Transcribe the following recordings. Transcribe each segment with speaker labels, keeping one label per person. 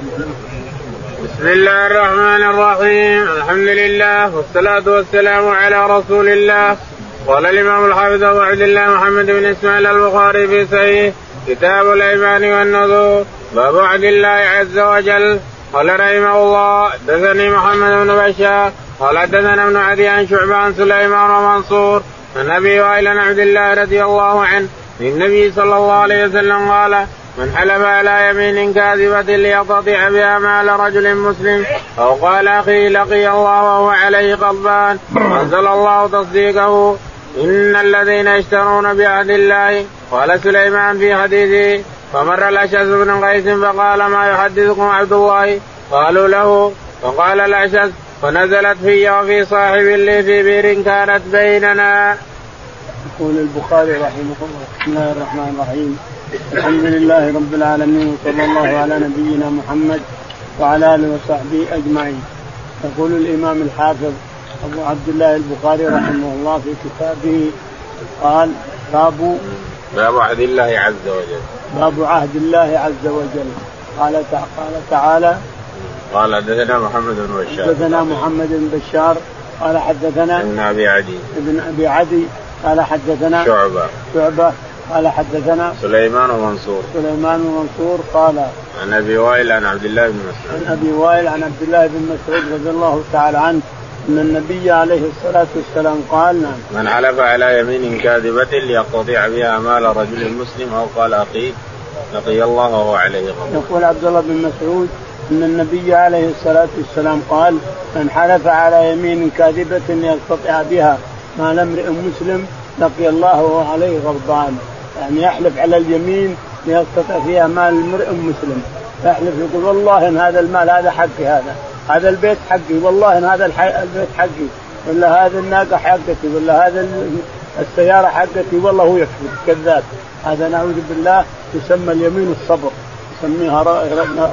Speaker 1: بسم الله الرحمن الرحيم. الحمد لله والصلاة والسلام على رسول الله. قال الإمام الحافظ أبو عبد الله محمد بن إسماعيل البخاري في صحيح كتاب الأيمان والنذور. باب وعد الله عز وجل. قال رحمه الله حدثني محمد بن بشار. قال حدثنا ابن عدي عن شعبة عن سليمان ومنصور أبي وائل عبد الله رضي الله عنه. النبي صلى الله عليه وسلم قال من حلف على يمين كاذبة ليقتطع بها مال رجل مسلم أو قال أخي لقي الله وهو عليه غضبان. أنزل الله تصديقه. إن الذين يشترون بعهد الله قال سليمان في حديثه فمر الأشعث بن قيس فقال ما يحدثكم عبد الله؟ قالوا له فقال الأشعث فنزلت في وفي صاحب لي في بئر كانت بيننا.
Speaker 2: يقول البخاري رحمه الله بسم الله الرحمن الرحيم. الحمد لله رب العالمين وصلى الله على نبينا محمد وعلى آله وصحبه أجمعين. يقول الإمام الحافظ أبو عبد الله البخاري رحمه الله في كتابه قال باب
Speaker 1: باب عهد الله عز وجل.
Speaker 2: باب عهد الله عز وجل. قال قال تعالى
Speaker 1: قال حدثنا محمد بن بشار.
Speaker 2: حدثنا محمد بن بشار قال حدثنا
Speaker 1: ابن أبي عدي.
Speaker 2: ابن أبي عدي قال حدثنا
Speaker 1: شعبة.
Speaker 2: شعبة قال حدثنا
Speaker 1: سليمان ومنصور
Speaker 2: سليمان ومنصور قال
Speaker 1: عن أبي وائل عن عبد الله بن مسعود.
Speaker 2: عن أبي وائل عن عبد الله بن مسعود رضي الله تعالى عنه أن النبي عليه الصلاة والسلام قال نعم.
Speaker 1: من حلف على يمين كاذبة ليقتطع بها مال رجل مسلم أو قال أخيه لقي الله وهو عليه غضب.
Speaker 2: يقول عبد الله بن مسعود أن النبي عليه الصلاة والسلام قال من حلف على يمين كاذبة ليقتطع بها مال امرئ مسلم لقي الله وهو عليه غضبان. يعني يحلف على اليمين ليقتطع فيها مال امرئ مسلم يحلف يقول والله إن هذا المال هذا حقي هذا هذا البيت حقي والله إن هذا البيت حقي ولا هذا الناقة حقتي ولا هذا السيارة حقتي والله هو يكذب كذاب. هذا نعوذ بالله يسمى اليمين الصبر. يسميها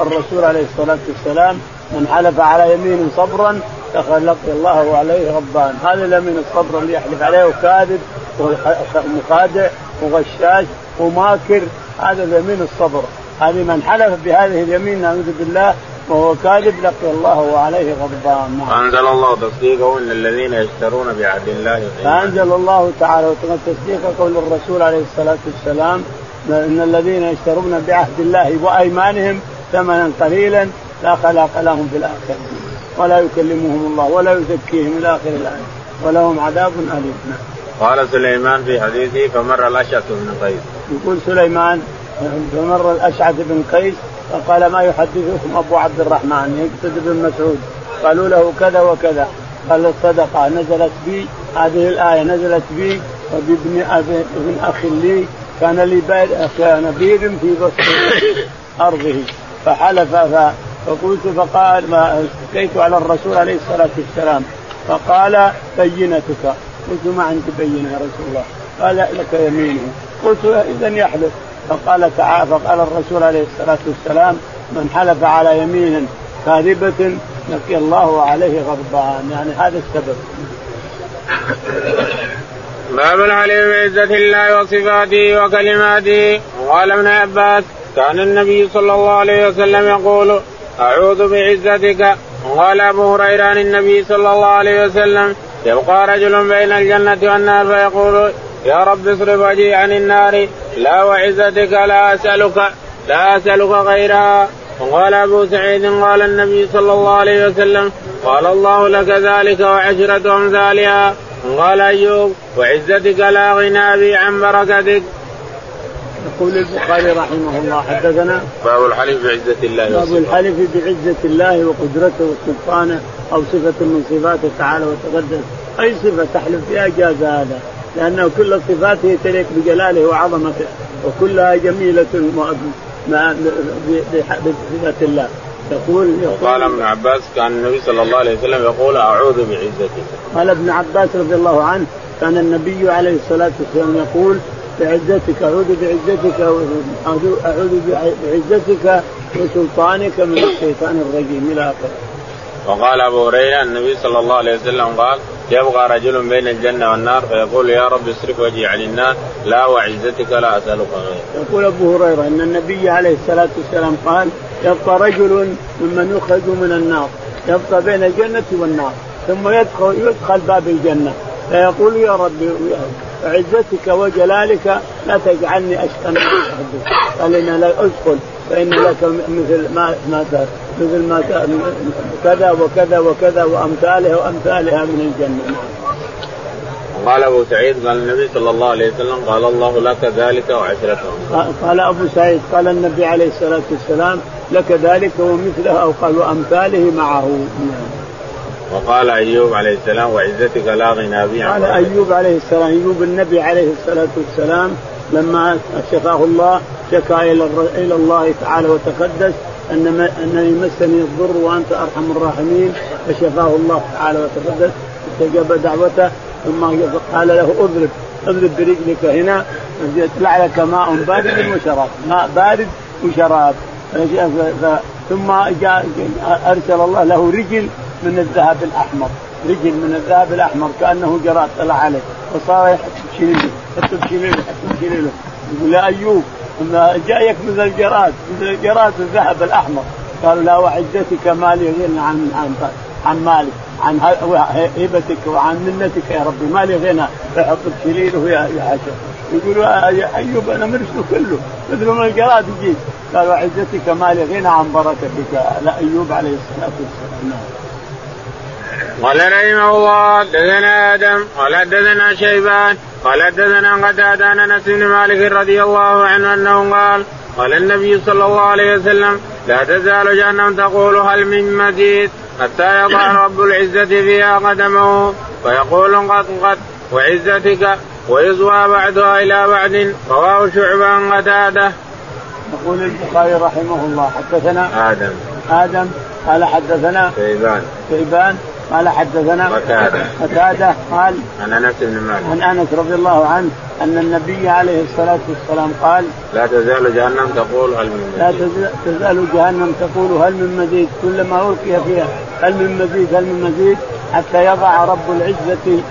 Speaker 2: الرسول عليه الصلاة والسلام من حلف على يمين صبرا لقي الله وعليه غضبان. هذا اليمين الصبر اللي يحلف عليه وكاذب ومخادع وغشاش وماكر. هذا اليمين الصبر. هذه من حلف بهذه اليمين نعوذ بالله وهو كاذب لقي الله وعليه غضبان.
Speaker 1: نعم. فأنزل الله تصديقه ان الذين يشترون بعهد الله
Speaker 2: فأنزل الله تعالى تصديق قول الرسول عليه الصلاة والسلام إن الذين يشترون بعهد الله وأيمانهم ثمنا قليلا لا خلاق لهم في الآخرة ولا يكلمهم الله ولا يزكيهم إلى آخر الآية ولهم عذاب أليم. نعم.
Speaker 1: قال سليمان في حديثه فمر الأشعث بن قيس.
Speaker 2: يقول سليمان فمر الأشعث بن قيس فقال ما يحدثكم أبو عبد الرحمن؟ يقصد بن مسعود. قالوا له كذا وكذا. قال الصدقة نزلت بي هذه الآية نزلت بي وبابن ابن أخ لي كان لي كان بير في بسط أرضه. فحلف فقلت فقال ما على الرسول عليه الصلاة والسلام. فقال بينتك. قلت ما عندي بينه يا رسول الله. قال لك يمينه. قلت اذا يحلف فقال تعالى فقال الرسول عليه الصلاة والسلام من حلف على يمين كاذبة لقي الله عليه غضبان. يعني هذا السبب.
Speaker 1: باب العلم بعزة الله وصفاته وكلماته. وقال ابن عباس كان النبي صلى الله عليه وسلم يقول أعوذ بعزتك. وقال أبو هريرة عن النبي صلى الله عليه وسلم يبقى رجل بين الجنة والنار فيقول يا رب اصرف وجهي عن النار لا وعزتك لا أسألك لا أسألك غيرها. وقال أبو سعيد قال النبي صلى الله عليه وسلم قال الله لك ذلك وعشرة أمثالها. قال أيوب وعزتك لا غنى بي عن بركتك.
Speaker 2: يقول البخاري رحمه الله حدثنا
Speaker 1: باب الحلف بعزة الله
Speaker 2: باب الحلف بعزة الله وقدرته وسلطانه أو صفة من صفاته تعالى وتقدس. أي صفة تحلف بها جاز هذا؟ لأنه كل صفاته تليق بجلاله وعظمته وكلها جميلة بصفة الله. يقول,
Speaker 1: يقول قال ابن عباس كان النبي صلى الله عليه وسلم يقول أعوذ بعزتك.
Speaker 2: قال ابن عباس رضي الله عنه كان النبي عليه الصلاة والسلام يقول بعزتك أعوذ بعزتك أعوذ بعزتك وسلطانك من الشيطان الرجيم إلى آخره.
Speaker 1: وقال أبو هريرة النبي صلى الله عليه وسلم قال يبقى رجل بين الجنة والنار فيقول يا رب اصرف وجهي عن النار لا وعزتك لا أسألك غيرك.
Speaker 2: يقول أبو هريرة إن النبي عليه الصلاة والسلام قال يبقى رجل ممن يخرج من النار يبقى بين الجنة والنار ثم يدخل يدخل باب الجنة فيقول يا ربي وعزتك وجلالك لا تجعلني أشقى قال إن لا ادخل فإن لك مثل ما ما مثل ما كذا وكذا وكذا وامثالها وأمثالها من الجنة.
Speaker 1: قال أبو سعيد قال النبي صلى الله عليه وسلم قال الله لك ذلك وعشرته
Speaker 2: قال أبو سعيد قال النبي عليه الصلاة والسلام لك ذلك ومثله أو قال وأمثاله معه.
Speaker 1: وقال أيوب عليه السلام وعزتك لا غنى بي
Speaker 2: قال أيوب عليه السلام أيوب النبي عليه الصلاة والسلام لما شفاه الله شكا إلى إلى الله تعالى وتقدس أن انني مسني الضر وأنت أرحم الراحمين فشفاه الله تعالى وتقدس استجاب دعوته ثم قال له اضرب اضرب برجلك هنا يطلع لك ماء بارد وشراب ماء بارد وشراب. ثم جاء أرسل الله له رجل من الذهب الأحمر رجل من الذهب الأحمر كأنه جراد طلع عليه وصار يحط بشليله يحط بشليله يحط بشليله يقول يا أيوب جايك مثل الجراد مثل الجراد الذهب الأحمر. قال لا وعزتك مالي غنى عن عن عن مالك عن هيبتك وعن منتك يا ربي مالي غنى. فيحط بشليله يا حسن يقول يا أيوب أنا مرسله كله مثل ما الجراد يجيك قال وعزتك مالي غنى عن بركتك لا أيوب عليه الصلاة والسلام. نعم.
Speaker 1: قال رحمه الله حدثنا آدم قال حدثنا شيبان قال حدثنا قتادة عن أنس بن مالك رضي الله عنه أنه قال قال النبي صلى الله عليه وسلم لا تزال جهنم تقول هل من مزيد حتى يضع رب العزة فيها قدمه ويقول قد قد وعزتك ويزوى بعدها إلى بعد رواه شعبة قتادة.
Speaker 2: يقول البخاري رحمه الله حدثنا
Speaker 1: آدم
Speaker 2: آدم قال حدثنا
Speaker 1: شيبان
Speaker 2: شيبان قال حدثنا
Speaker 1: قتادة.
Speaker 2: قتادة قال
Speaker 1: عن أنس بن مالك.
Speaker 2: عن أنس رضي الله عنه أن النبي عليه الصلاة والسلام قال
Speaker 1: لا تزال جهنم تقول هل من
Speaker 2: لا تزال جهنم تقول هل من مزيد. كلما ألقي فيها هل من مزيد هل من مزيد حتى يضع رب العزة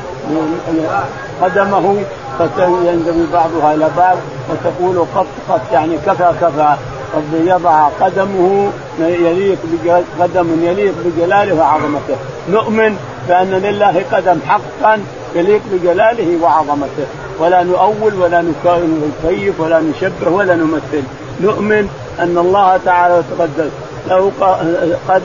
Speaker 2: قدمه فينزوي بعضها إلى بعض وتقول قط قط يعني كفى كفى. قد يضع قدمه يليق قدم يليق بجلاله وعظمته. نؤمن بأن لله قدم حقا يليق بجلاله وعظمته. ولا نؤول ولا نكيف ولا نشبه ولا نمثل. نؤمن أن الله تعالى وتقدس له قد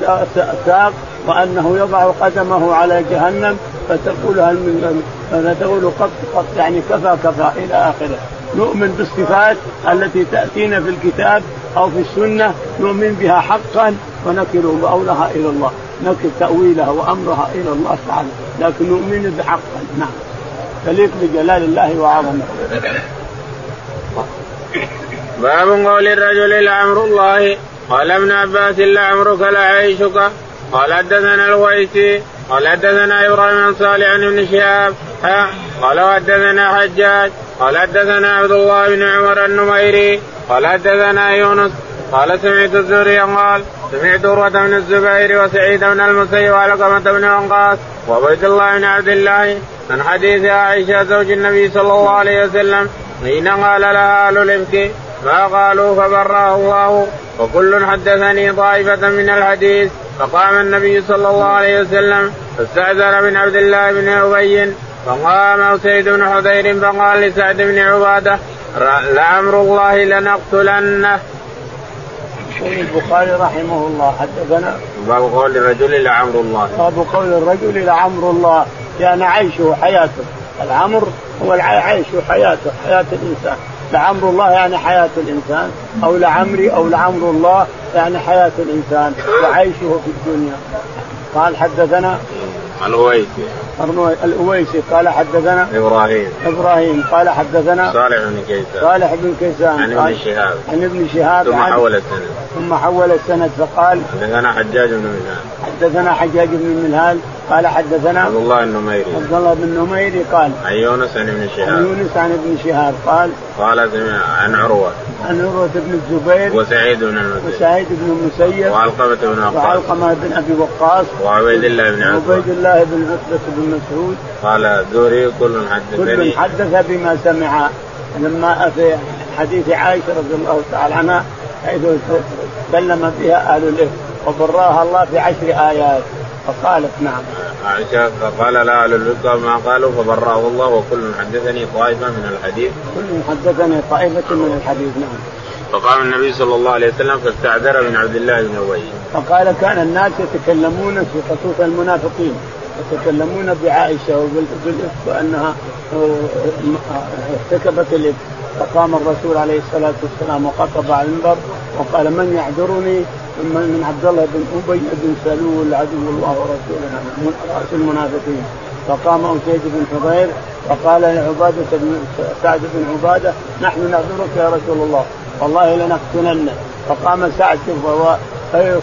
Speaker 2: ساق وأنه يضع قدمه على جهنم فتقول هل من فتقول قط قط يعني كفى كفى إلى آخره. نؤمن بالصفات التي تأتينا في الكتاب أو في السنة نؤمن بها حقا ونكل اولها إلى الله نكل تأويلها وأمرها إلى الله تعالى لكن نؤمن بحقا. نعم. تليق بجلال الله وعظمته.
Speaker 1: باب قول الرجل لعمر الله. قال ابن عباس لعمرك لعيشك قال حدثنا الويسي قال حدثنا إبراهيم بن صالح ابن شهاب. قال حدثنا حجاج. قال حدثنا عبد الله بن عمر النميري قال حدثنا يونس قال سمعت الزهري قال سمعت عروة بن الزبير وسعيد بن المسيب وعلقمة بن وقاص وعبيد الله بن عبد الله عن حديث عائشة زوج النبي صلى الله عليه وسلم حين قال لها أهل الإفك ما قالوا فبرأه الله وكل حدثني طائفة من الحديث فقام النبي صلى الله عليه وسلم فاستأذن من عبد الله بن أبي فقام سيد بن حذير فقال لسعد بن عبادة لعمر الله لنقتلنه.
Speaker 2: يقول البخاري رحمه الله حدثنا
Speaker 1: باب قول الرجل لعمر الله.
Speaker 2: باب قول الرجل لعمر الله يعني عيشه حياته. العمر هو العيش وحياته حياة الإنسان. لعمر الله يعني حياة الإنسان أو لعمري أو لعمر الله يعني حياة الإنسان وعيشه في الدنيا. قال حدثنا
Speaker 1: الأويسي
Speaker 2: الأويسي قال حدثنا
Speaker 1: إبراهيم.
Speaker 2: إبراهيم قال حدثنا
Speaker 1: صالح بن كيسان.
Speaker 2: صالح بن كيسان.
Speaker 1: عن ابن شهاب.
Speaker 2: عن ابن شهاب
Speaker 1: ثم حول السند.
Speaker 2: ثم حول السند فقال
Speaker 1: حدثنا حجاج بن منهال.
Speaker 2: حدثنا حجاج بن منهال. قال حدثنا
Speaker 1: عبد الله النميري
Speaker 2: عبد الله بن نميري قال
Speaker 1: عن يونس عن ابن شهاب.
Speaker 2: عن يونس عن ابن شهاب قال
Speaker 1: قال عن عروة.
Speaker 2: عن عروة بن الزبير
Speaker 1: وسعيد بن المسيب.
Speaker 2: وسعيد بن المسيب
Speaker 1: وعلقمة بن وقاص.
Speaker 2: وعلقمة بن أبي وقاص
Speaker 1: وعبيد الله بن عتبة.
Speaker 2: وعبيد الله بن عتبة بن مسعود
Speaker 1: قال الزهري كل حدثني
Speaker 2: كل حدث بما سمع لما في حديث عائشة رضي الله تعالى عنها حيث تكلم بها أهل الافك وبرأها الله في عشر آيات فقالت نعم.
Speaker 1: عائشة فقال لا أهل الفقه ما قالوا فبرأه الله وكل حدثني طائفة من الحديث.
Speaker 2: كل حدثني طائفة من الحديث نعم.
Speaker 1: فقام النبي صلى الله عليه وسلم فاستعذر من عبد الله بن أبي.
Speaker 2: فقال كان الناس يتكلمون في خصوص المنافقين يتكلمون بعائشة وبالإفك وأنها ارتكبت الإفك. فقام الرسول عليه الصلاة والسلام وخطب على المنبر وقال من يعذرني؟ من عبد الله بن أبي بن سلول عدو الله ورسوله رأس المنافقين. فقام أسيد بن حضير فقال لعبادة بن سعد بن عبادة نحن نعذرك يا رسول الله. والله لنقتلن فقام سعد وهو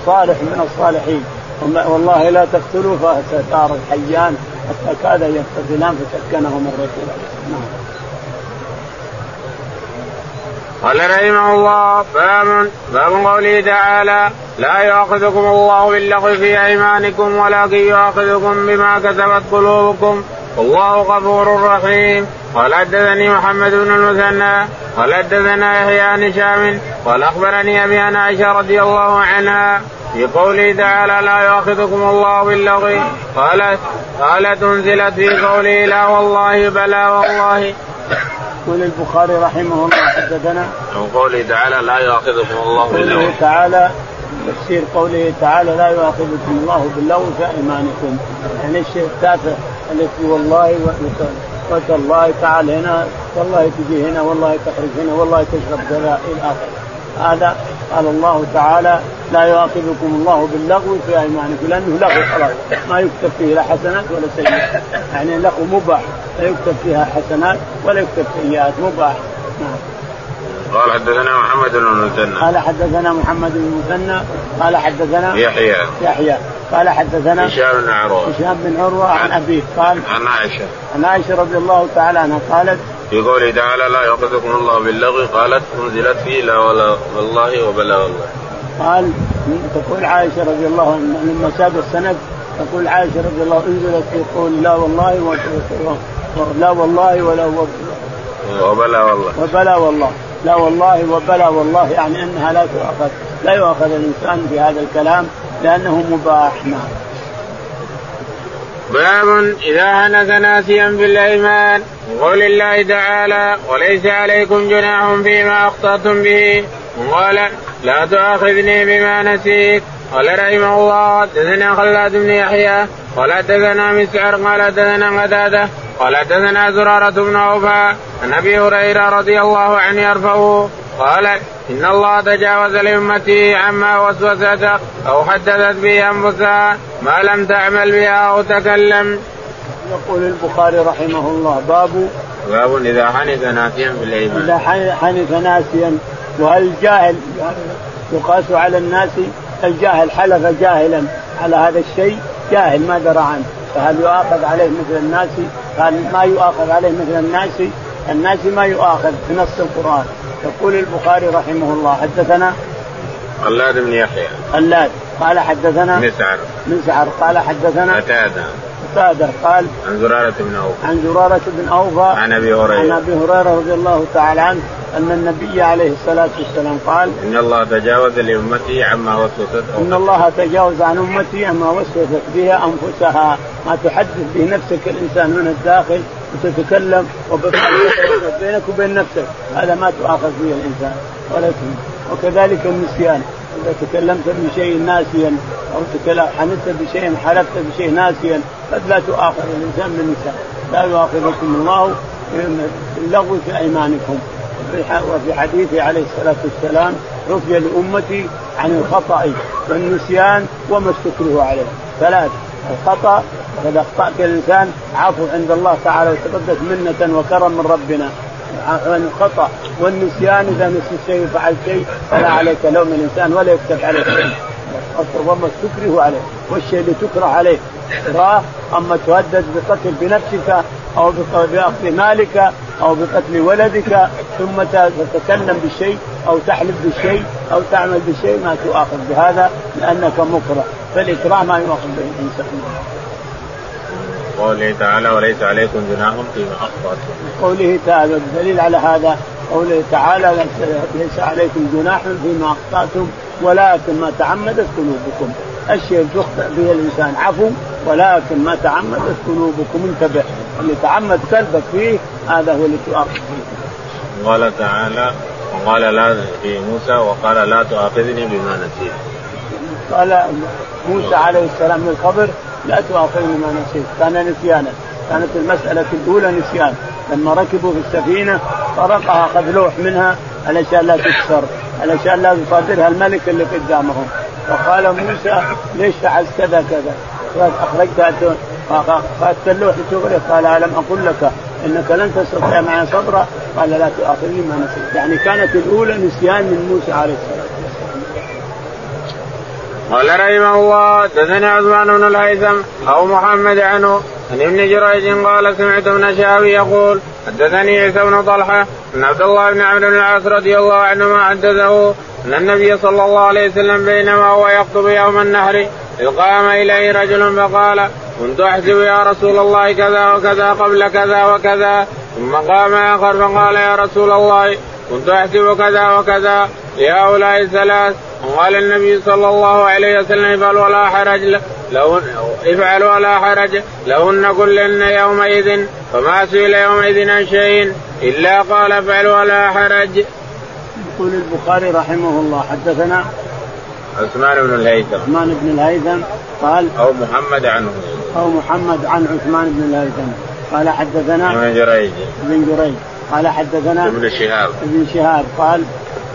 Speaker 2: صالح من الصالحين. والله لا تقتلوا فستار الحيان حتى كاد يقتتلان فسكنهم الرسول نعم.
Speaker 1: قال رحمه الله باب باب قوله تعالى لا يؤاخذكم الله باللغو في أيمانكم ولكن يؤاخذكم بما كسبت قلوبكم. والله غفور رحيم. قال حدثني محمد بن المثنى قال حدثنا يحيى عن هشام قال أخبرني أبي عائشه رضي الله عنها في قوله تعالى لا يؤاخذكم الله باللغو. قالت قالت أنزلت في قوله لا والله بلى والله.
Speaker 2: يقول البخاري رحمه الله حدثنا
Speaker 1: من قوله تعالى لا يؤاخذكم الله باللغو.
Speaker 2: قوله تعالى تفسير قوله تعالى لا يؤاخذكم الله باللغو في إيمانكم. يعني الشيء التافه التي والله وتالله تعال هنا والله تجي هنا والله تخرج هنا والله تشرب كذا إلى اخره هذا قال الله تعالى لا يؤاخذكم الله باللغو في أيمانكم لأنه لغو خلاص. ما يكتب فيه لا حسنات ولا سيئات. يعني اللغو مباح لا يكتب فيها حسنات ولا يكتب سيئات مباح. نعم.
Speaker 1: قال حدثنا محمد بن المثنى.
Speaker 2: قال حدثنا محمد بن المثنى قال حدثنا
Speaker 1: يحيى.
Speaker 2: يحيى. قال حدثنا
Speaker 1: هشام بن عروة.
Speaker 2: هشام بن عروة عن أبيه قال
Speaker 1: عن عائشة.
Speaker 2: عن عائشة رضي الله تعالى عنها قالت
Speaker 1: في قوله تعالى لا يؤاخذكم الله باللغو. قالت أنزلت فيه لا ولا والله وبلا والله.
Speaker 2: قال تقول عائشة رضي الله عنها لما ساد السند تقول عائشة رضي الله أنزلت في قول لا والله لا والله ولا
Speaker 1: وبلا والله.
Speaker 2: وبلا والله. لا والله وبلا والله يعني أنها لا تؤاخذ. لا يؤاخذ الإنسان بهذا الكلام لأنه مباح نعم.
Speaker 1: باب إذا هنك ناسيا بالإيمان. وقول الله تعالى وليس عليكم جناح فيما أخطأتم به. قال لا تؤاخذني بما نسيت. قال رحمه الله. حدثنا خلاد بن يحيى. قال حدثنا مسعر. قال حدثنا قتادة. قال حدثنا زرارة بن أوفى. عن أبي هريرة رضي الله عنه يرفعه. قال إن الله تجاوز لأمتي عما وسوست أو حدثت به أنفسها ما لم تعمل بها أو تكلم.
Speaker 2: يقول البخاري رحمه الله باب
Speaker 1: باب إذا حنث ناسيا في الأيمان.
Speaker 2: إذا حنث ناسيا وهل جاهل يقاس على الناس الجاهل حلف جاهلا على هذا الشيء جاهل ما درى عنه فهل يؤاخذ عليه مثل الناس؟ قال ما يؤاخذ عليه مثل الناس الناس ما يؤاخذ بنص القرآن يقول البخاري رحمه الله حدثنا
Speaker 1: خلاد بن يحيى.
Speaker 2: خلاد قال حدثنا
Speaker 1: مسعر
Speaker 2: مسعر قال حدثنا
Speaker 1: قتادة.
Speaker 2: قتادة قال
Speaker 1: عن زرارة بن أوفى.
Speaker 2: عن زرارة بن أوفى
Speaker 1: عن أبي هريرة.
Speaker 2: عن أبي هريرة رضي الله تعالى عنه أن النبي عليه الصلاة والسلام قال
Speaker 1: إن الله تجاوز لأمتي عما وسوست
Speaker 2: إن الله تجاوز عن أمتي عما وسوست بها أنفسها. ما تحدث به نفسك الإنسان من الداخل وتتكلم بينك وبين نفسك. هذا ما تؤاخذ به الإنسان. ولا وكذلك النسيان. إذا تكلمت بشيء ناسيا أو حنثت بشيء حلفت بشيء ناسيا. قد لا تؤاخذ الإنسان بالنساء لا يؤاخذكم الله باللغو في أيمانكم. وفي حديثه عليه الصلاة والسلام عفي لأمتي عن الخطأ والنسيان وما استكره عليه. ثلاث الخطأ اذا اخطات الإنسان عفو عند الله تعالى وتقدس منة وكرم من ربنا. عن الخطأ والنسيان إذا نسي شيء وفعل شيء فلا عليك لوم الإنسان ولا يكتب عليك شيء. وما تكره عليه والشيء اللي تكره عليه. تكراه اما تهدد بقتل بنفسك أو بأخذ مالك أو بقتل ولدك ثم تتكلم بالشيء أو تحلف بالشيء أو تعمل بالشيء ما تؤاخذ بهذا لأنك مكره. فالاكراه ما يؤاخذ به الإنسان.
Speaker 1: قوله تعالى وليس عليكم جناح فيما أخطأتم.
Speaker 2: قوله تعالى الدليل على هذا قوله تعالى ليس عليكم جناح فيما أخطأتم ولكن ما تعمدت قلوبكم الشيء تخطئ به الإنسان عفو ولكن ما تعمدت قلوبكم انتبه اللي تعمد قلبك فيه هذا هو اللي تؤاخذ فيه.
Speaker 1: قال تعالى وقال لا في موسى وقال لا تؤاخذني بما نسيت.
Speaker 2: قال موسى عليه السلام للخبر لا تؤاخذني بما نسيت كان نسيانا كانت المسألة الأولى نسيان لما ركبوا في السفينة طرقها أخذ لوح منها علشان لا تكسر علشان لا يصادرها الملك اللي قدامهم. فقال موسى ليش فعلت كذا كذا؟ اخرجت اخذت اللوح لتغرق قال ألم أقل لك إنك لن تستطيع معي صبرا؟ قال لا تؤاخذني ما نسيت. يعني كانت الأولى نسيان من موسى عليه السلام.
Speaker 1: قال رحمه الله حدثنا عثمان بن الهيثم أو محمد عنه عن ابن جريج قال سمعت ابن شهاب يقول حدثني عيسى بن طلحة ان عبد الله بن عمرو بن العاص رضي الله عنهما حدثه أن النبي صلى الله عليه وسلم بينما هو يخطب يوم النهر إذ قام إليه رجل فقال كنت أحسب يا رسول الله كذا وكذا قبل كذا وكذا. ثم قام آخر فقال يا رسول الله كنت أحسب كذا وكذا. لهؤلاء الثلاث وقال النبي صلى الله عليه وسلم افعل ولا حرج لو افعل ولا حرج لهن كلن يومئذ فما سئل يومئذ عن شيء إلا قال افعل ولا حرج.
Speaker 2: يقول البخاري رحمه الله حدثنا
Speaker 1: عثمان بن الهيثم.
Speaker 2: عثمان بن الهيثم قال
Speaker 1: أو محمد عنه
Speaker 2: أو محمد عن عثمان بن الهيثم. قال حدثنا
Speaker 1: ابن جريج.
Speaker 2: ابن جريج. قال حدثنا
Speaker 1: ابن شهاب.
Speaker 2: ابن شهاب قال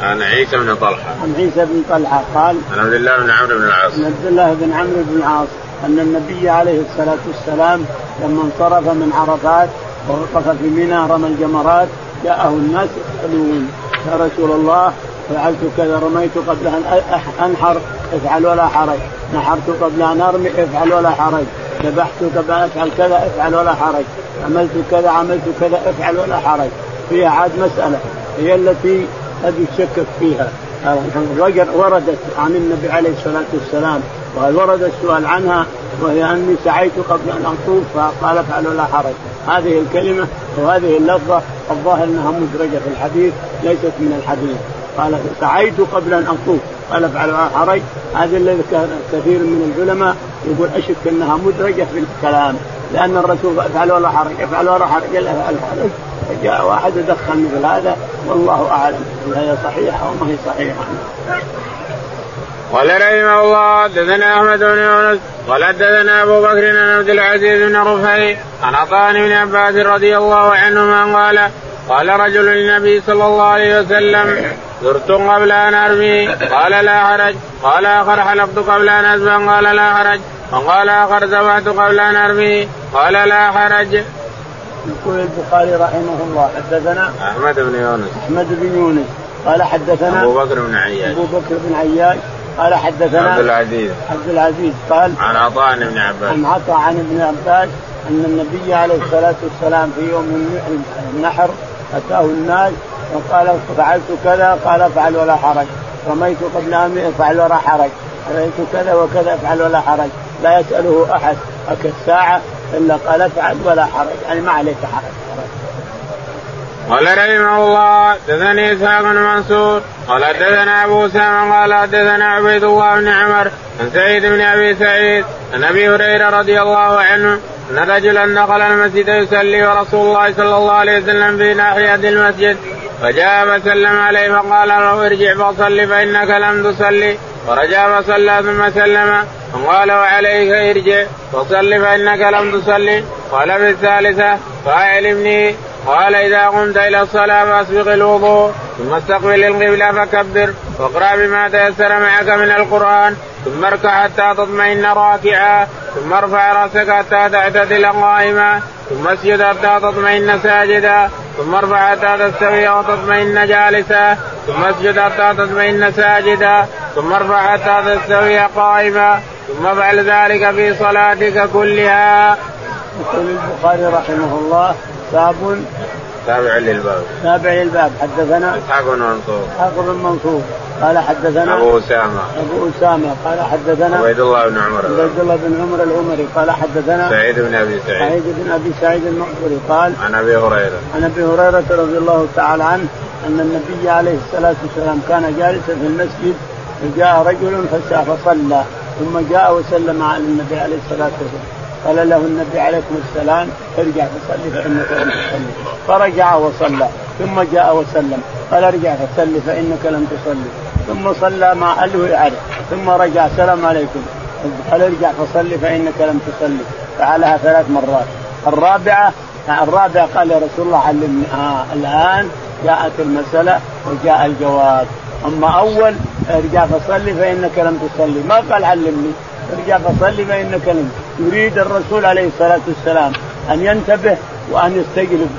Speaker 1: عن عيسى بن طلحة.
Speaker 2: عن عيسى بن طلحة قال
Speaker 1: عن عبد الله بن عمرو بن العاص.
Speaker 2: عن عبد الله بن عمرو بن العاص أن النبي عليه الصلاة والسلام لما انصرف من عرفات ووقف في منى رمى الجمرات جاءه الناس يسالون يا رسول الله فعلت كذا رميت قبل أن أنحر افعل ولا حرج. نحرت قبل أن أرمي افعل ولا حرج. ذبحت قبل أن أفعل كذا افعل ولا حرج. عملت كذا عملت كذا افعل ولا حرج. فيها عاد مسألة هي التي قد يشكك فيها. وردت عن النبي عليه الصلاة والسلام وهل ورد السؤال عنها وهي أني سعيت قبل أن أطوف فقال افعل ولا حرج. هذه الكلمة وهذه اللفظة الظاهر أنها مدرجة في الحديث ليست من الحديث. قال سعيت قبل أن أطوف. قال افعل ولا حرج. هذا الذي كثير من العلماء يقول أشك أنها مدرجة في الكلام لأن الرسول افعل ولا حرج افعل ولا حرج الا افعل حرج. فجاء واحد يدخل مثل هذا والله أعلم هل هي صحيحة أو ما هي صحيحة.
Speaker 1: قال رحمه الله حدثنا أحمد بن يونس قال حدثنا أبو بكر بن عبد العزيز بن رفعي عن عطاء بن عباس رضي الله عنهما قال قال رجل للنبي صلى الله عليه وسلم زرت قبل أن أرمي. قال لا حرج. قال آخر حلقت قبل أن اسبح قال لا حرج. وقال آخر ذبحت قبل أن أرمي. قال لا حرج.
Speaker 2: يقول البخاري رحمه الله. حدثنا
Speaker 1: أحمد بن يونس.
Speaker 2: أحمد بن يونس. قال حدثنا
Speaker 1: أبو بكر بن عياش.
Speaker 2: أبو بكر بن عياش. قال حدثنا
Speaker 1: عبد العزيز.
Speaker 2: عبد العزيز. قال
Speaker 1: عن عطاء بن عباس.
Speaker 2: عن عطاء عن ابن عباس أن النبي عليه الصلاة والسلام في يوم النحر أتاه الناس وقال فعلت كذا قال افعل ولا حرج. رميت قبل ان افعل ولا حرج. رميت كذا وكذا افعل ولا حرج. لا يسأله أحد. الساعة؟ إلا قال افعل ولا حرج. يعني ما عليك حرج.
Speaker 1: قال رحمه الله حدثني إسحاق بن منصور قال حدثنا أبو اسامه قال حدثنا عبيد الله بن عمر عن سعيد بن أبي سعيد عن أبي هريرة رضي الله عنه أن رجلا دخل المسجد يصلي ورسول الله صلى الله عليه وسلم في ناحية المسجد فجاء فسلم عليه فقال له ارجع فصل فإنك لم تصلي. فرجع فصلى ثم سلم. فقال وعليك ارجع. فصل فإنك لم تصلي. قال في الثالثة فاعلمني قال إذا قمت إلى الصلاة فأسبق الوضوء ثم استقبل القبلة فكبر. واقرا بما تيسر معك من القرآن ثم اركع حتى تطمئن راكعا ثم ارفع رأسك حتى تعتدل قائما ثم اسجد حتى تطمئن ساجدا. ثم ارفع حتى تستوي وتطمئن جالسا. ثم اسجد حتى تطمئن ساجدا. ثم ارفع حتى تستوي قائما. ثم افعل ذلك في صلاتك كلها.
Speaker 2: يقول البخاري رحمه الله باب
Speaker 1: تابع للباب.
Speaker 2: تابع للباب. حدثنا
Speaker 1: إسحاق بن منصور.
Speaker 2: إسحاق بن منصور. قال حدثنا
Speaker 1: أبو أسامة.
Speaker 2: أبو أسامة. قال حدثنا
Speaker 1: عبيد الله بن عمر.
Speaker 2: عبيد الله بن عمر العمري. قال حدثنا
Speaker 1: سعيد بن أبي سعيد.
Speaker 2: سعيد بن أبي سعيد المقبري. قال
Speaker 1: عن أبي هريرة.
Speaker 2: عن أبي هريرة رضي الله تعالى عنه أن النبي عليه الصلاة والسلام كان جالسا في المسجد جاء رجل فصلى ثم جاء وسلم على النبي عليه الصلاة والسلام. قال له النبي عليكم السلام ارجع فصلي فإنك لم تصلي. فرجع وصلى ثم جاء وسلم. قال ارجع فصلي فإنك لم تصلي. ثم صلى ما له يعرف ثم رجع السلام عليكم. قال ارجع فصلي فإنك لم تصلي. فعلها ثلاث مرات. الرابعة الرابعة قال يا رسول الله علمني. آه الآن جاءت المسألة وجاء الجواب. أما أول ارجع فصلي فإنك لم تصلي. ما قال علمني. ارجع فصلي فإنك لم يريد الرسول عليه الصلاة والسلام أن ينتبه وأن يستجلب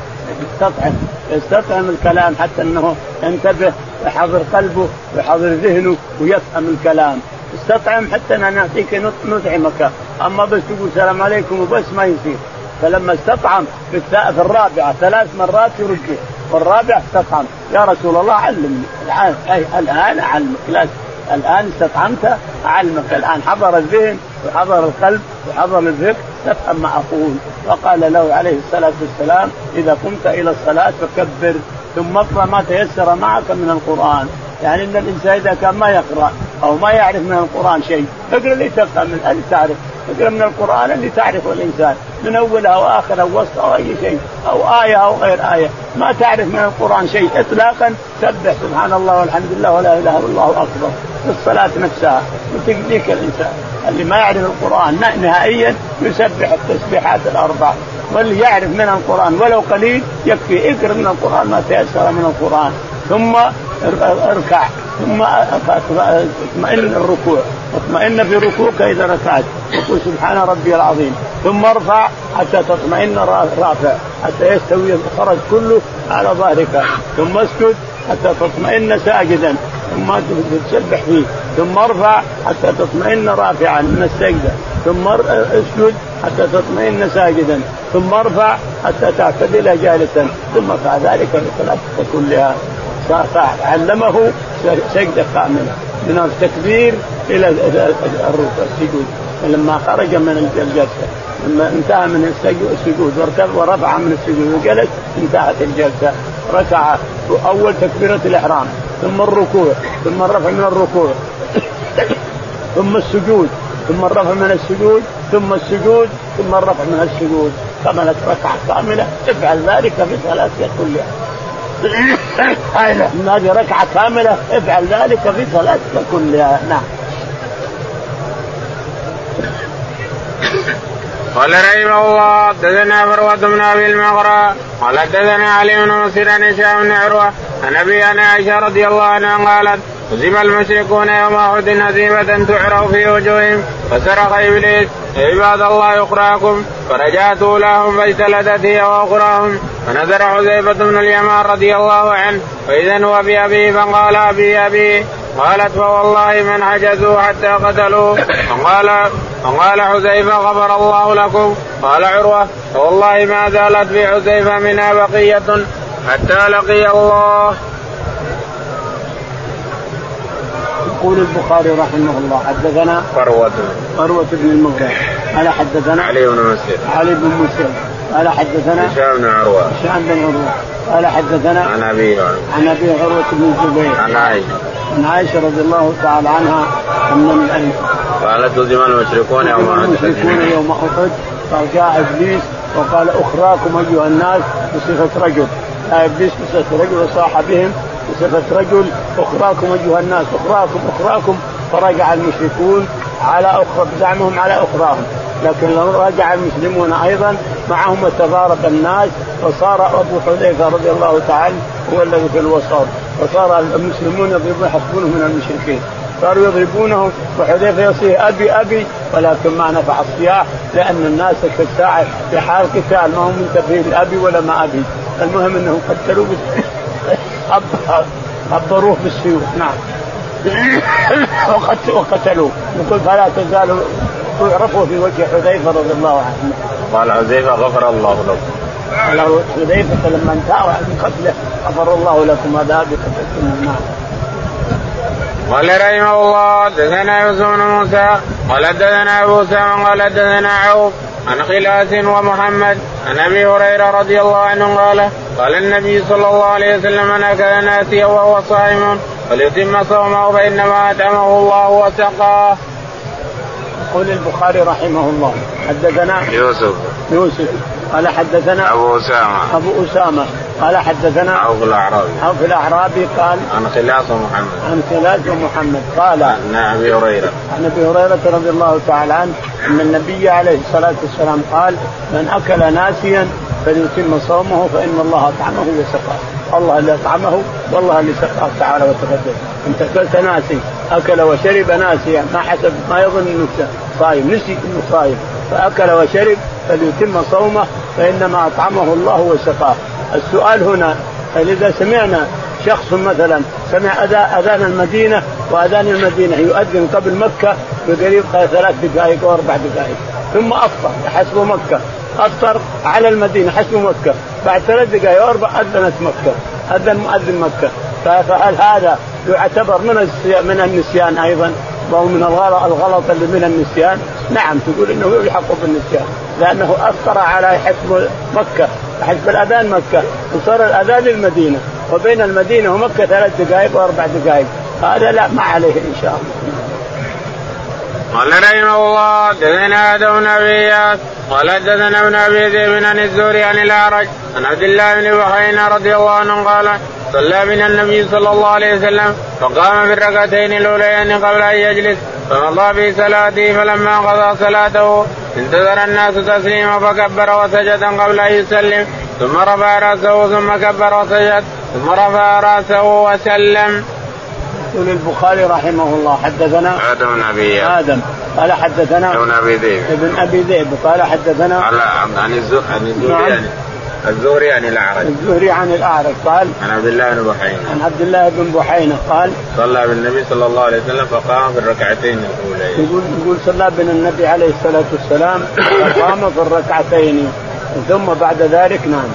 Speaker 2: يستطعم يستطعم الكلام حتى أنه ينتبه ويحضر قلبه ويحضر ذهنه ويفهم الكلام. استطعم حتى نعطيك نطعمك أما بس تقول السلام عليكم وبس ما يصير. فلما استطعم في الرابعة ثلاث مرات يرجع والرابع استطعم. يا رسول الله علمني. الآن أعلمك. لا الآن استطعمت أعلمك. الآن حضر الذهن وحضر القلب وحضر الذكر تفهم ما أقول. فقال له عليه الصلاة والسلام إذا قمت إلى الصلاة فكبر ثم اقرأ ما تيسر معك من القرآن. يعني إن الإنسان إذا كان ما يقرأ أو ما يعرف من القرآن شيء اقرأ اللي تفهم اللي تعرف. اقرأ من القرآن اللي تعرفه الإنسان من اولها واخرها ووسطها أو أي شيء أو آية أو غير آية. ما تعرف من القرآن شيء اطلاقا سبح. سبحان الله والحمد لله ولا إله إلا الله أكبر. في الصلاة نفسها وتقديك الإنسان. اللي ما يعرف القرآن نهائيا يسبح التسبيحات الأربع. واللي يعرف من القرآن ولو قليل يكفي. اقرأ من القرآن ما تيسر من القرآن. ثم اركع. ثم اطمئن الركوع. اطمئن في ركوعك إذا ركعت. وقل سبحان ربي العظيم. ثم ارفع حتى تطمئن رافع. حتى يستوي الخرج كله على ظهرك. ثم اسجد حتى تطمئن ساجدا. ثم تسبح فيه. ثم ارفع حتى تطمئن رافعا من السجدة. ثم اسجد حتى تطمئن ساجدا. ثم ارفع حتى تعتدل جالسا. ثم فعل ذلك صلاتك كلها. علمه سجدة كامله من التكبير إلى السجود. فلما خرج من الجلسة لما انتهى من السجود وركب ورفع من السجود وجلس انتهت الجلسة. ركع. أول تكبيرة الإحرام. ثم الركوع ثم الرفع من الركوع. ثم السجود ثم الرفع من السجود ثم السجود ثم الرفع من السجود. كملت ركعة كاملة افعل ذلك في صلاتك كلها. هذه ركعة كاملة افعل ذلك في صلاتك كلها. نعم.
Speaker 1: قال رحمه الله حدثنا فروة بن أبي المغرى قال حدثنا علي بن مسير عن هشام بن عروة عن أبي عائشة رضي الله عنها قالت هزم المشركون يوم أحد هزيمه تعرف في وجوههم فسرق إبليس عباد الله أخراكم. فرجعت لهم فاجتلدت هي وأخراهم فنزل حذيفة بن اليمان رضي الله عنه فإذا هو بأبيه فقال أبي أبي. قالت فوالله من حجزوا حتى قتلوه. فقال فقال حذيفة غفر الله لكم. قال عروة فوالله ما زالت في حذيفة منها بقية حتى لقي الله.
Speaker 2: يقول البخاري رحمه الله حدثنا
Speaker 1: فروة.
Speaker 2: فروة بن المغرب قال حدثنا
Speaker 1: علي بن مسير
Speaker 2: علي بن مسير قال حدثنا
Speaker 1: هشام بن عروة.
Speaker 2: هشام بن عروة. قال حدثنا
Speaker 1: عن أبي
Speaker 2: عن أبي عروة بن الزبير.
Speaker 1: عن عائشة.
Speaker 2: عن عائشة رضي الله تعالى عنها ان من
Speaker 1: قالت هزم المشركون يوم أحد؟
Speaker 2: المشركون يوم أحد. فجاء إبليس وقال أخراكم أيها الناس بصفة رجل. إبليس بصفة رجل وصاح بهم بصفة رجل. أخراكم أيها الناس أخراكم أخراكم. فرجع المشركون على أخرى بزعمهم على أخراهم. لكن رجع المسلمون أيضا معهم وتضارب الناس. وصار أبو حذيفة رضي الله تعالى هو الذي في الوسط وصار المسلمون يضربون يحسبونه من المشركين. صاروا يضربونه وحذيفه يصيح أبي أبي. ولكن ما نفع الصياح لأن الناس في الساعة في حال قتال ما هم منتبهين ابي ولا ما أبي. المهم إنهم قتلوه خبروه بالسيوف. نعم. وقتلوه. يقول فلا تزال تعرفه في وجه حذيفة رضي الله عنه.
Speaker 1: قال حذيفة غفر الله لكم.
Speaker 2: قال حذيفة لما انتهى عن قتله غفر الله لكم هذا بقتلكم. نعم.
Speaker 1: قال رحمه الله حدثنا يوسف بن موسى قال حدثنا أبو سامع قال حدثنا عوف عن خلاس ومحمد عن أبي هريرة رضي الله عنه قال قال النبي صلى الله عليه وسلم من اكل ناسيا وهو صائم فليتم صومه فإنما أطعمه الله وسقاه.
Speaker 2: يقول البخاري رحمه الله حدثنا
Speaker 1: يوسف
Speaker 2: يوسف قال حدثنا
Speaker 1: أبو أسامة.
Speaker 2: أبو أسامة. قال حدثنا
Speaker 1: عوف الأعرابي.
Speaker 2: عوف الأعرابي قال
Speaker 1: عن خلاص محمد.
Speaker 2: عن خلاص محمد. قال
Speaker 1: عن أبي هريرة.
Speaker 2: عن أبي هريرة رضي الله تعالى عنه أن النبي عليه الصلاة والسلام قال من أكل ناسيا فليتم صومه فإن الله اطعمه وسقاه، الله اللي اطعمه والله اللي سقاه تعالى وتقدم، أنت أكلت ناسي أكل وشرب ناسيا ما حسب ما يظن انه صايم نسي انه صايم. فأكل وشرب فليتم صومه فإنما أطعمه الله وسقاه. السؤال هنا إذا سمعنا شخص مثلا سمع أذان المدينة وأذان المدينة يؤذن قبل مكة بقريب ثلاث دقائق أو أربع دقائق. ثم أفطر حسب مكة. أفطر على المدينة حسب مكة. بعد ثلاث دقائق أو أربع أذنت مكة. أذن مؤذن مكة. فهل هذا يعتبر من من النسيان أيضا؟ وهو من الغلط اللي من النسيان. نعم تقول إنه يلحق بالنسيان لأنه افطر على حسب مكة حسب الأذان مكة. وصار الأذان المدينة وبين المدينة ومكة ثلاث دقائق وأربع دقائق. هذا لا ما عليه إن شاء الله.
Speaker 1: قال رحمه الله حدثنا آدم بن قال حدثنا ابن أبي ذئب عن الزهري عن الأعرج عن عبد الله بن بحينا رضي الله عنه قال صلى من النبي صلى الله عليه وسلم فقام في الركعتين الأوليين قبل أن يجلس فمضى في صلاته فلما قضى صلاته انتظر الناس تسليما فكبر وسجد قبل أن يسلم ثم رفع رأسه ثم كبر وسجد ثم رفع رأسه وسلم.
Speaker 2: يقول البخاري رحمه الله حدثنا
Speaker 1: آدم بن أبي
Speaker 2: آدم. قال حدثنا
Speaker 1: ابن أبي ذئب.
Speaker 2: ابن أبي ذئب. قال حدثنا
Speaker 1: على عن الزهري عن الزهري عن الأعرج.
Speaker 2: الزهري عن الأعرج قال
Speaker 1: عن عبد الله بن بحينة.
Speaker 2: عن عبد الله بن بحينة قال
Speaker 1: صلى بالنبي صلى الله عليه وسلم فقام في الركعتين الأولين.
Speaker 2: يقول يقول صلى بنا النبي عليه الصلاة والسلام فقام في الركعتين ثم بعد ذلك نام.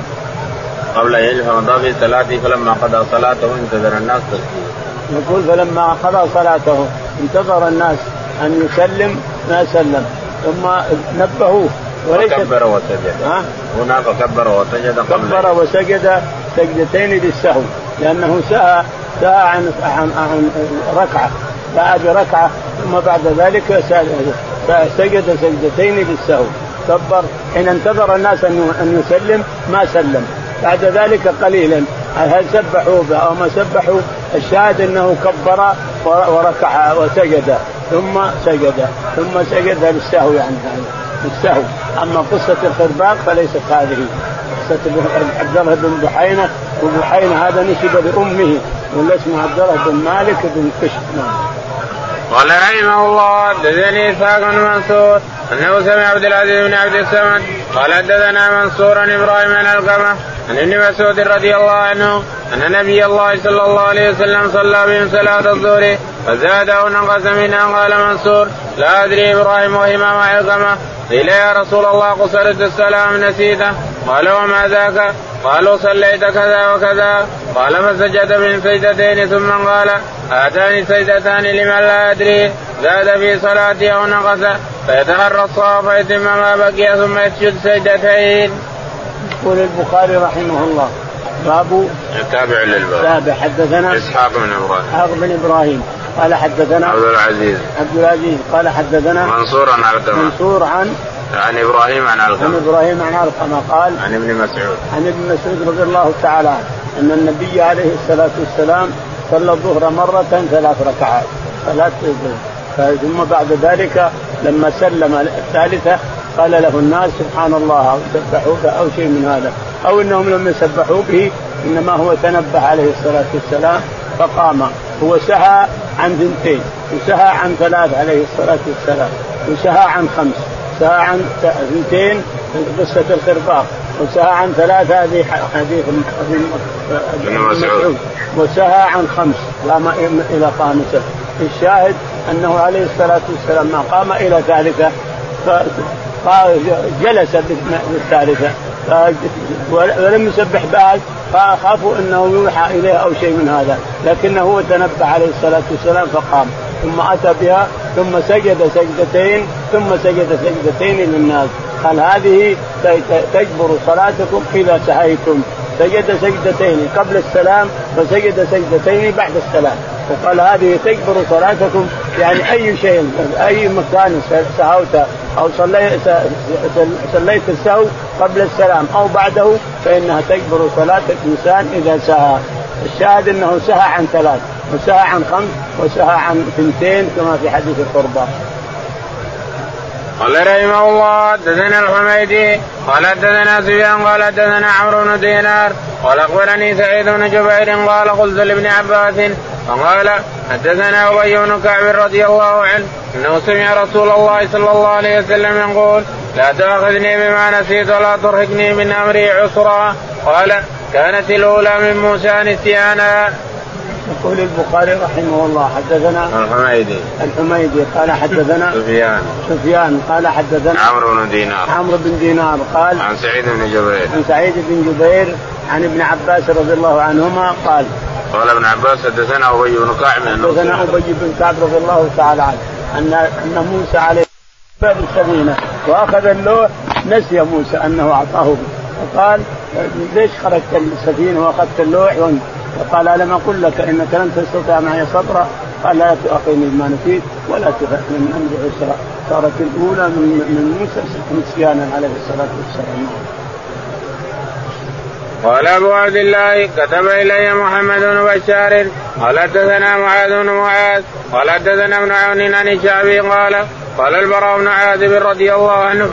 Speaker 1: قبل يجلس فمضى في صلاته فلما قضى صلاته انتظر الناس تسليما
Speaker 2: يقول فلما قضى صلاته انتظر الناس أن يسلم ما سلم. ثم نبهوه.
Speaker 1: وليس كبر وسجد. ها؟ هنا فكبر وسجد
Speaker 2: كبر وسجد سجدتين للسهو لأنه سهى سهى عن عن, عن ركعة. سهى بركعه ثم بعد ذلك سجد سجدتين للسهو. كبر. حين انتظر الناس أن يسلم ما سلم. بعد ذلك قليلا. هل سبحوا أو ما سبحوا؟ الشاهد أنه كبر وركع وسجد ثم سجد ثم سجد للسهو يعني للسهو أما قصة الخرباق فليست هذه. قصة عبد الله بن بحينة. وبحينة هذا نسب لأمه ولا اسمه عبد الله بن مالك بن كشف نعم.
Speaker 1: قال رحمه الله حدثني إسحاق بن منصور أنه سمع عبد العزيز بن عبد الصمد. قال حدثنا منصور إبراهيم بن القمة عن ابن مسعود رضي الله عنه أن نبي الله صلى الله عليه وسلم صلى بهم صلاة الظهر فزاد أو نقص منها. قال منصور لا أدري إبراهيم وإمام علقمه قيل يا رسول الله قصرت السلام نسيته قال وما ذاك؟ قالوا صليت كذا وكذا. قال فسجد من سجدتين؟ ثم قال هاتان سجدتان لمن لا يدري. زاد في صلاته أو نقص فيتحرى الصواب فيتم ما بقي ثم يسجد سجدتين.
Speaker 2: يقول البخاري رحمه الله باب
Speaker 1: تابع للباب.
Speaker 2: تابع. حدثنا؟
Speaker 1: إسحاق بن إبراهيم.
Speaker 2: إسحاق بن إبراهيم. قال حدثنا؟
Speaker 1: عبد العزيز.
Speaker 2: عبد العزيز. قال حدثنا؟
Speaker 1: منصور عن علقمه
Speaker 2: منصور عن؟
Speaker 1: عن إبراهيم عن علقمه
Speaker 2: عن إبراهيم عن علقمه قال؟
Speaker 1: عن ابن مسعود.
Speaker 2: عن ابن مسعود رضي الله تعالى عنه. أن النبي عليه الصلاة والسلام صلى الظهر مرة ثلاث ركعات. ثلاث ثم بعد ذلك لما سلم الثالثة قال له الناس سبحان الله أو سبحوا به أو شيء من هذا. أو إنهم لم يسبحوا به إنما هو تنبه عليه الصلاة والسلام فقام. هو سهى عن ثنتين وسهى عن ثلاث عليه الصلاة والسلام وسهى عن خمس سهى عن اثنتين قصة الخرباق وسهى عن ثلاثة هذه حديث ابن مسعود. وسهى عن خمس قام إلى خامسة. الشاهد أنه عليه الصلاة والسلام ما قام إلى ثالثه جلس بالثالثة. ولم يسبح بعد فخافوا أنه يوحى إليه أو شيء من هذا. لكنه هو تنبه عليه الصلاة والسلام فقام. ثم أتى بها ثم سجد سجدتين ثم سجد سجدتين للناس. قال هذه تجبر صلاتكم إذا سهيتم سجد سجدتين قبل السلام وسجد سجدتين بعد السلام. وقال هذه تجبر صلاتكم يعني أي شيء أي مكان سهوت أو صليت صليت السهو قبل السلام أو بعده فإنها تجبر صلاة الإنسان إذا سهى. الشاهد أنه سهى عن ثلاث وسهى عن خمس وسهى عن اثنتين كما في حديث القربى.
Speaker 1: قال رحمه الله حدثنا الحميدي قال حدثنا سفيان قال حدثنا عمرو بن دينار قال أخبرني سعيد بن جبير قال قلت لابن عباس فقال حدثنا أبي بن كعب رضي الله عنه أنه سمع رسول الله صلى الله عليه وسلم يقول لا تأخذني بما نسيت ولا ترهقني من أمري عسرا. قال كانت الأولى من موسى نسيانا.
Speaker 2: يقول البخاري رحمه الله حدثنا
Speaker 1: الحميدي
Speaker 2: الحميدي قال حدثنا
Speaker 1: سفيان.
Speaker 2: سفيان قال حدثنا
Speaker 1: عمرو بن دينار.
Speaker 2: عمرو بن دينار قال
Speaker 1: عن سعيد بن جبير.
Speaker 2: عن سعيد بن جبير عن ابن عباس رضي الله عنهما قال
Speaker 1: قال ابن عباس حدثنا أبي بن كعب
Speaker 2: حدثنا أبي بن كعب رضي الله تعالى عنه ان أن موسى عليه باب السفينه وأخذ اللوح نسي موسى أنه أعطاه. فقال ليش خرجت السفينة وأخذت اللوح فقال ألم أقل لك إنك لن تستطيع معي صبرا قال لا تؤاخذني بما نسيت ولا تفهم من أمر عسرا صارت الأولى من من موسى نسيانا عليه الصلاة والسلام.
Speaker 1: قال أبو عبد الله كتب إلي محمد بن بشار. قال حدثنا معاذ بن معاذ. قال حدثنا ابن عون عن الشعبي قال قال البراء بن عازب رضي الله عنه.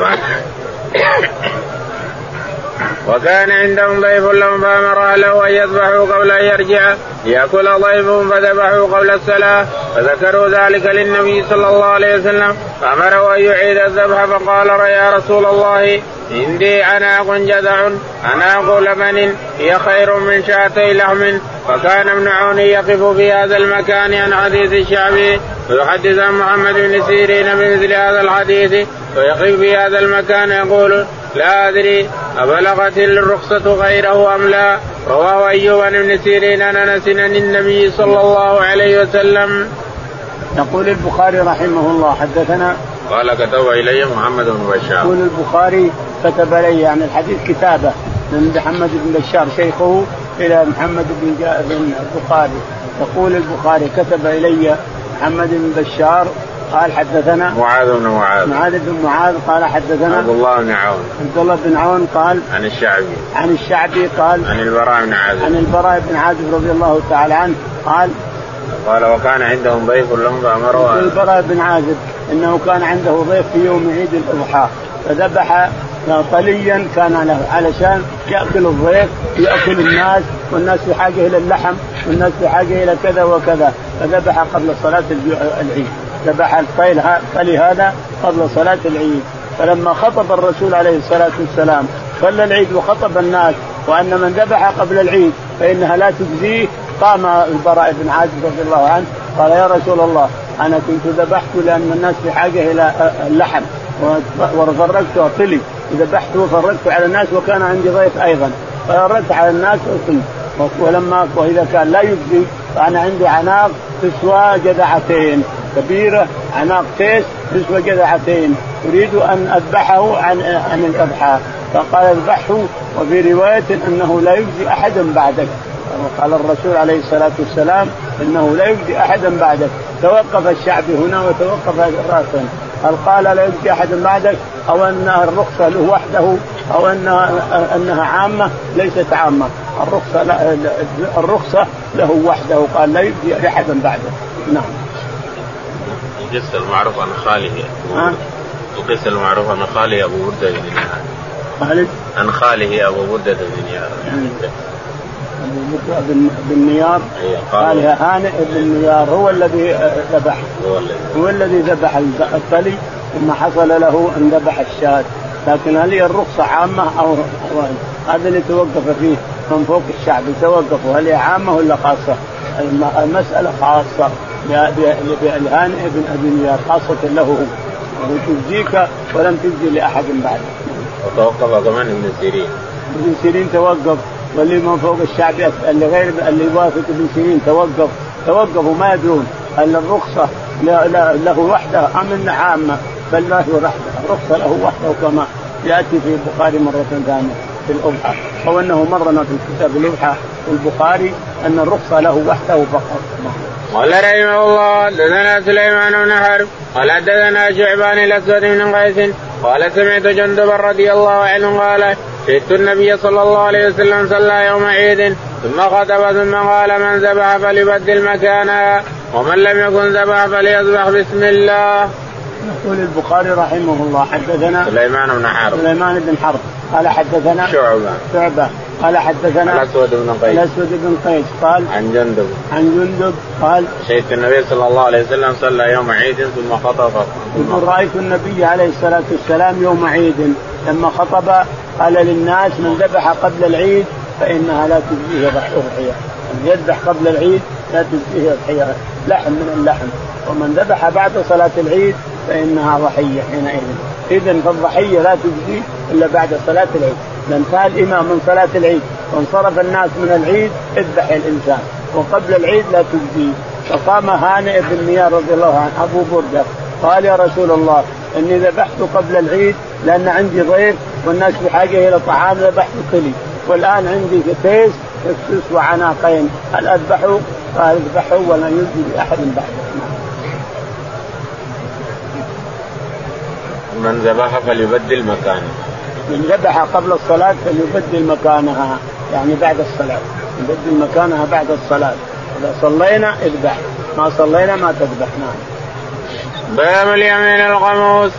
Speaker 1: وكان عندهم ضيف لهم فأمر أهله أن يذبحوا قبل أن يرجع ليأكل ضيفهم فذبحوا قبل الصلاة فذكروا ذلك للنبي صلى الله عليه وسلم فأمره أن يعيد الذبح فقال يا رسول الله عندي عناق جذع عناق لبن هي خير من شاتي لحم. فكان ابن عون يقف في هذا المكان عن حديث الشعبي ويحدث عن محمد بن سيرين بمثل هذا الحديث. ويقف في هذا المكان يقول لا أدري أبلغت الرخصة غيره أم لا رواه أيوب عن ابن سيرين عن أنس عن النبي صلى الله عليه وسلم.
Speaker 2: يقول البخاري رحمه الله حدثنا
Speaker 1: قال كتب إلي محمد بن بشار.
Speaker 2: يقول البخاري كتب إلي يعني الحديث كتابة من محمد بن بشار شيخه إلى محمد بن بن البخاري يقول البخاري كتب إلي محمد بن بشار قال حدثنا
Speaker 1: معاذ بن معاذ.
Speaker 2: معاذ بن معاذ قال حدثنا
Speaker 1: عبد الله بن عون.
Speaker 2: عبد الله بن عون قال
Speaker 1: عن الشعبي.
Speaker 2: عن الشعبي قال
Speaker 1: عن البراء بن عازب.
Speaker 2: عن البراء بن عازب رضي الله تعالى عنه قال
Speaker 1: قال وكان عندهم ضيف لهم فامروا
Speaker 2: البراء بن عازب إنه كان عنده ضيف في يوم عيد الأضحى فذبح طليا كان له علشان يأكل الضيف يأكل الناس والناس في حاجة إلى اللحم والناس في حاجة إلى كذا وكذا فذبح قبل صلاة العيد. ذبح الطيل الطلي هذا قبل صلاة العيد. فلما خطب الرسول عليه الصلاة والسلام صلى العيد وخطب الناس وأن من ذبح قبل العيد فإنها لا تجزيه قام البراء بن عازب رضي الله عنه قال يا رسول الله أنا كنت ذبحت لأن الناس في حاجة إلى اللحم وفرقت وطلي. ذبحت وفرقت على الناس وكان عندي ضيف أيضا. فرقت على الناس وطلي. ولما وإذا كان لا يجزي فأنا عندي عناق تسوى جذعتين. كبيرة عناق تيس تسوى جذعتين أريد أن أذبحه عن عن الأضحى. فقال اذبحه وفي رواية إنه لا يجزي أحدا بعدك. قال الرسول عليه الصلاة والسلام إنه لا يجزي أحدا بعدك. توقف الشعب هنا وتوقف رأسا. هل قال لا يجزي احدا بعدك؟ أو انها الرخصة له وحده أو انها أنها عامة؟ ليست عامة. الرخصة لا الرخصة له وحده. قال لا يجزي أحدا بعده نعم.
Speaker 1: القصة المعروف عن خاله
Speaker 2: ها؟
Speaker 1: القصة المعروف عن خاله أبو برده بن نيار
Speaker 2: خالد؟
Speaker 1: عن خاله أبو برده بن نيار
Speaker 2: أبو بكر بن بن نيار.
Speaker 1: أيوة،
Speaker 2: قال. هانئ بن نيار هو الذي ذبح.
Speaker 1: هو الذي.
Speaker 2: ذبح الطلي ثم حصل له أن ذبح الشاة. لكن هل هي الرخصة عامة أو أو هذا اللي توقف فيه من فوق الشعب توقفوا هل هي عامة ولا خاصة؟ الم- المسألة خاصة لهانئ بن أبي خاصة له. هو وتجزيك ولم تجزي لأحد بعده
Speaker 1: وتوقف كمان ابن سيرين.
Speaker 2: ابن سيرين توقف. واللي من فوق الشعب يسأل اللي غير اللي يوافق ابن سيرين توقف. توقفوا ما يدرون هل الرخصة لا- لا- له وحده أم إنها عامة. بل له وحده. الرخصة له وحده كما يأتي في البخاري مرة ثانية في الأضحى. أو أنه مرنا في كتاب الأضحى في البخاري أن الرخصة له وحده فقط.
Speaker 1: قال رحمه الله حدثنا سليمان بن حرب قال حدثنا شعبان الأسود بن قيس قال سمعت جندبا رضي الله عنه قال شهدت النبي صلى الله عليه وسلم صلى يوم عيد ثم خطب ثم قال من ذبح فليبدل مكانها ومن لم يكن ذبح فليذبح بسم الله.
Speaker 2: يقول البخاري رحمه الله حدثنا
Speaker 1: سليمان بن حرب.
Speaker 2: سليمان بن حرب قال حدثنا
Speaker 1: شعبة.
Speaker 2: شعبة. قال حدثنا
Speaker 1: الاسود بن قيس.
Speaker 2: الاسود بن قيس قال
Speaker 1: عن جندب.
Speaker 2: عن جندب قال
Speaker 1: شهدت النبي صلى الله عليه وسلم صلى يوم عيد ثم خطب.
Speaker 2: يقول رأيت النبي عليه الصلاة والسلام يوم عيد. لما خطب قال للناس من ذبح قبل العيد فإنها لا تجزيه اضحيه من يذبح قبل العيد لا تجزيه اضحيه لحم من اللحم. ومن ذبح بعد صلاة العيد فإنها ضحية حينئذ. اذا فالضحية لا تجزي إلا بعد صلاة العيد. اذا انتهى الإمام من صلاة العيد وانصرف الناس من العيد اذبح الإنسان. وقبل العيد لا تجزي. فقام هانئ بن مياه رضي الله عنه أبو بردة قال يا رسول الله إني ذبحت قبل العيد لأن عندي ضيف والناس بحاجة إلى طعام ذبحت كلي والآن عندي تيس تكسس وعناقين. هل أذبحه؟ قال اذبحه ولا يجزي لأحد بعده.
Speaker 1: من ذبح فليبدل مكانه.
Speaker 2: من ذبح قبل الصلاة فليبدل مكانها يعني بعد الصلاة. يبدل مكانها بعد الصلاة. إذا صلينا اذبح. ما صلينا ما تذبح نعم.
Speaker 1: باب اليمين الغموس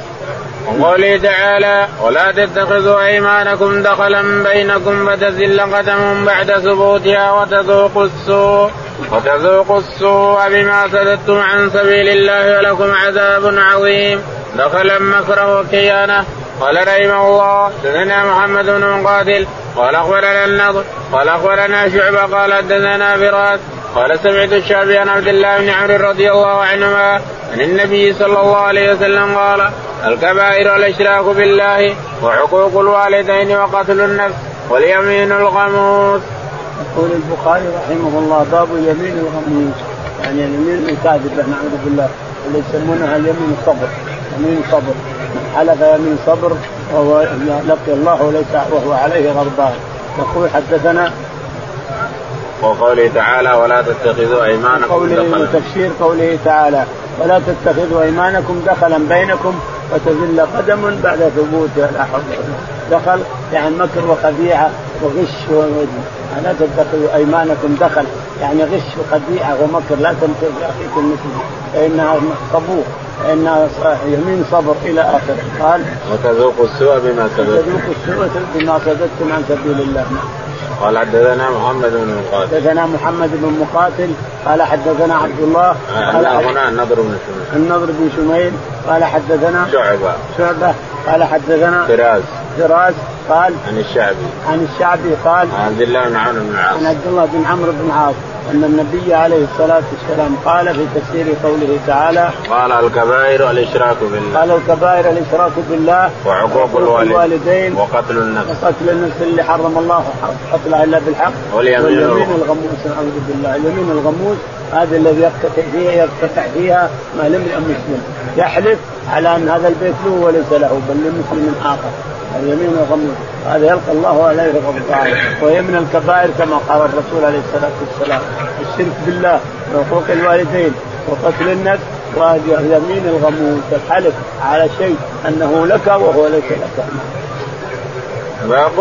Speaker 1: وقوله تعالى ولا تتخذوا أيمانكم دخلا بينكم فتزل قدم بعد ثبوتها وتذوقوا السوء وتذوقوا السوء بما صددتم عن سبيل الله ولكم عذاب عظيم. دخلا مكره وكيانه. قال رحمه الله دثنا محمد بن مقاتل. قال أخبرنا النضر. قال أخبرنا شعبة. قال حدثنا فراس قال سمعت الشعبي عن عبد الله بن عمرو رضي الله عنهما عن النبي صلى الله عليه وسلم قال الكبائر الأشراك بالله وعقوق الوالدين وقتل النفس واليمين الغموس.
Speaker 2: يقول البخاري رحمه الله باب اليمين الغموس. يعني اليمين الكاذبة نعوذ بالله اللي يسمونها اليمين الصبر. يمين صبر. حلف يمين صبر وهو لقي الله وليس وهو عليه غضبان. يقول حدثنا
Speaker 1: وقوله تعالى ولا تتخذوا أيمانكم
Speaker 2: قوله تفسير قوله تعالى ولا تتخذوا أيمانكم دخلا بينكم وتزل قدم بعد حول دخل يعني مكر وخديعة وغش لا تتخذوا أيمانكم دخل يعني غش وخديعه ومكر لا تمكر لاخيكم مثله فانها صبور فانها يمين صبر إلى آخره. قال
Speaker 1: وتذوقوا السوء بما صددتم
Speaker 2: وتذوقوا السوء بما صددتم عن سبيل الله.
Speaker 1: قال حدثنا محمد بن مقاتل.
Speaker 2: حدثنا محمد بن مقاتل قال حدثنا عبد الله.
Speaker 1: قال هنا النضر بن
Speaker 2: شميل. النضر بن شميل. قال حدثنا
Speaker 1: شعبة.
Speaker 2: شعبة. قال حدثنا
Speaker 1: فراس
Speaker 2: فراس قال؟
Speaker 1: عن الشعبي.
Speaker 2: عن الشعبي قال؟
Speaker 1: عن عبد الله بن عمرو بن العاص.
Speaker 2: عن عبد الله بن عمرو بن العاص أن النبي عليه الصلاة والسلام قال في تفسير قوله تعالى
Speaker 1: قال الكبائر الاشراك بالله.
Speaker 2: قال الكبائر الاشراك بالله
Speaker 1: وعقوق الوالدين وقتل النفس.
Speaker 2: وقتل النفس اللي حرم الله قتلها إلا بالحق.
Speaker 1: واليمين,
Speaker 2: الغموس نعوذ بالله. اليمين الغموس هذا الذي يقتطع فيها يقتطع فيها ما لم مسلم يحلف على أن هذا البيت له وليس له بل لمسلم آخر. اليمين الغموس هذا يلقى الله عليه غضبان وهي من الكبائر كما قال الرسول عليه الصلاة والسلام. الشرك بالله وحقوق الوالدين وقتل النفس واليمين الغموس الحلف على شيء أنه لك وهو ليس لك.
Speaker 1: باب